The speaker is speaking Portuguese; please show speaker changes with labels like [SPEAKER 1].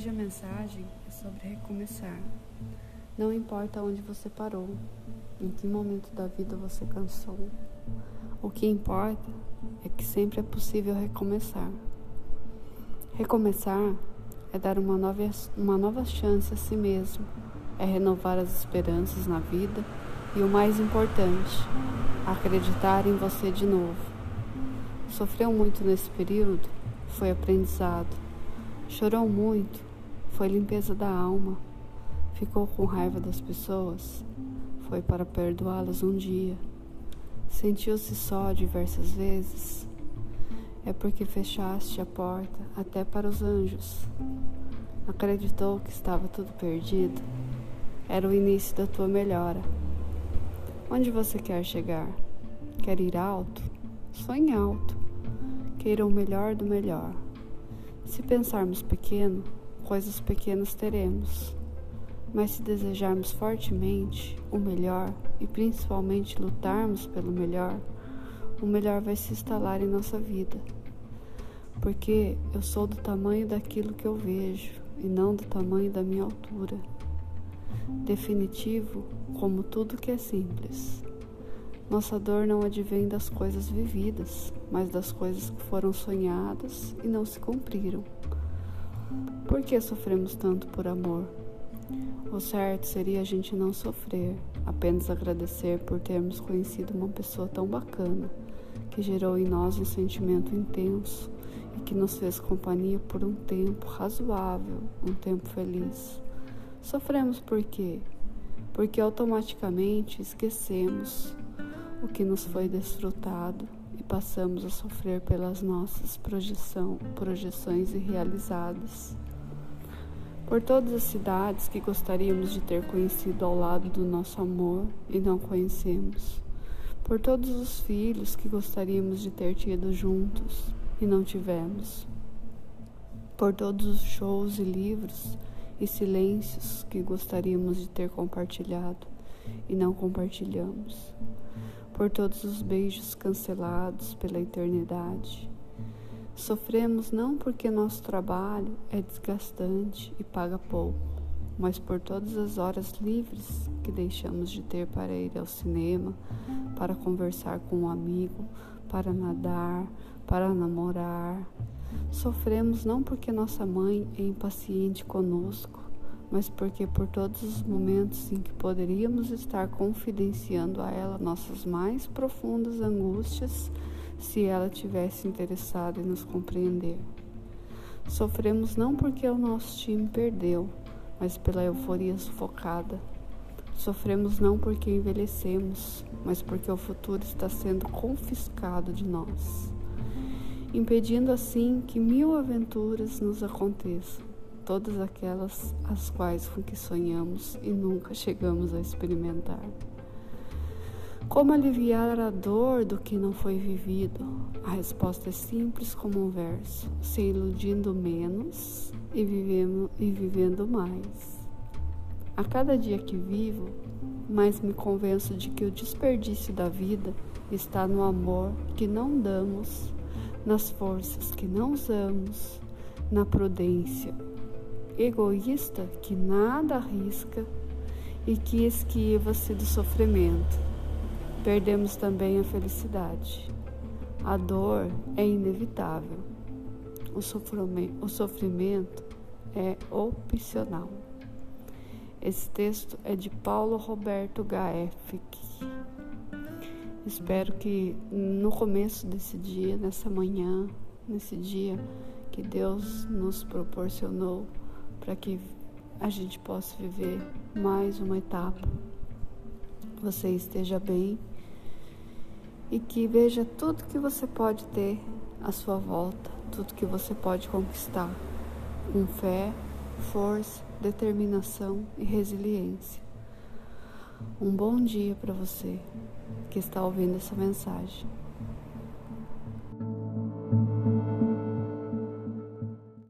[SPEAKER 1] Hoje a mensagem é sobre recomeçar. Não importa onde você parou, em que momento da vida você cansou. O que importa é que sempre é possível recomeçar. Recomeçar é dar uma nova, uma nova chance a si mesmo, é renovar as esperanças na vida e o mais importante, acreditar em você de novo. Sofreu muito nesse período? Foi aprendizado. Chorou muito? Foi limpeza da alma. Ficou com raiva das pessoas? Foi para perdoá-las um dia. Sentiu-se só diversas vezes? É porque fechaste a porta até para os anjos. Acreditou que estava tudo perdido? Era o início da tua melhora. Onde você quer chegar? Quer ir alto? Sonhe alto. Queira o melhor do melhor. Se pensarmos pequeno, coisas pequenas teremos. Mas se desejarmos fortemente o melhor e principalmente lutarmos pelo melhor, o melhor vai se instalar em nossa vida. Porque eu sou do tamanho daquilo que eu vejo e não do tamanho da minha altura definitivo como tudo que é simples. Nossa dor não advém das coisas vividas, mas das coisas que foram sonhadas e não se cumpriram. Por que sofremos tanto por amor? O certo seria a gente não sofrer, apenas agradecer por termos conhecido uma pessoa tão bacana, que gerou em nós um sentimento intenso e que nos fez companhia por um tempo razoável, um tempo feliz. Sofremos por quê? Porque automaticamente esquecemos o que nos foi desfrutado passamos a sofrer pelas nossas projeção, projeções irrealizadas. Por todas as cidades que gostaríamos de ter conhecido ao lado do nosso amor e não conhecemos. Por todos os filhos que gostaríamos de ter tido juntos e não tivemos. Por todos os shows e livros e silêncios que gostaríamos de ter compartilhado e não compartilhamos, por todos os beijos cancelados pela eternidade. Sofremos não porque nosso trabalho é desgastante e paga pouco, mas por todas as horas livres que deixamos de ter para ir ao cinema, para conversar com um amigo, para nadar, para namorar, Sofremos não porque nossa mãe é impaciente conosco, mas porque por todos os momentos em que poderíamos estar confidenciando a ela nossas mais profundas angústias, se ela tivesse interessado em nos compreender. Sofremos não porque o nosso time perdeu, mas pela euforia sufocada. Sofremos não porque envelhecemos, mas porque o futuro está sendo confiscado de nós impedindo assim que mil aventuras nos aconteçam, todas aquelas as quais com que sonhamos e nunca chegamos a experimentar. Como aliviar a dor do que não foi vivido? A resposta é simples como um verso: se iludindo menos e vivendo, e vivendo mais. A cada dia que vivo, mais me convenço de que o desperdício da vida está no amor que não damos nas forças que não usamos, na prudência egoísta que nada arrisca e que esquiva-se do sofrimento. Perdemos também a felicidade. A dor é inevitável. O sofrimento, é opcional. Esse texto é de Paulo Roberto Gaeffic. Espero que no começo desse dia, nessa manhã, nesse dia que Deus nos proporcionou para que a gente possa viver mais uma etapa, você esteja bem e que veja tudo que você pode ter à sua volta, tudo que você pode conquistar com fé, força, determinação e resiliência. Um bom dia para você que está ouvindo essa mensagem.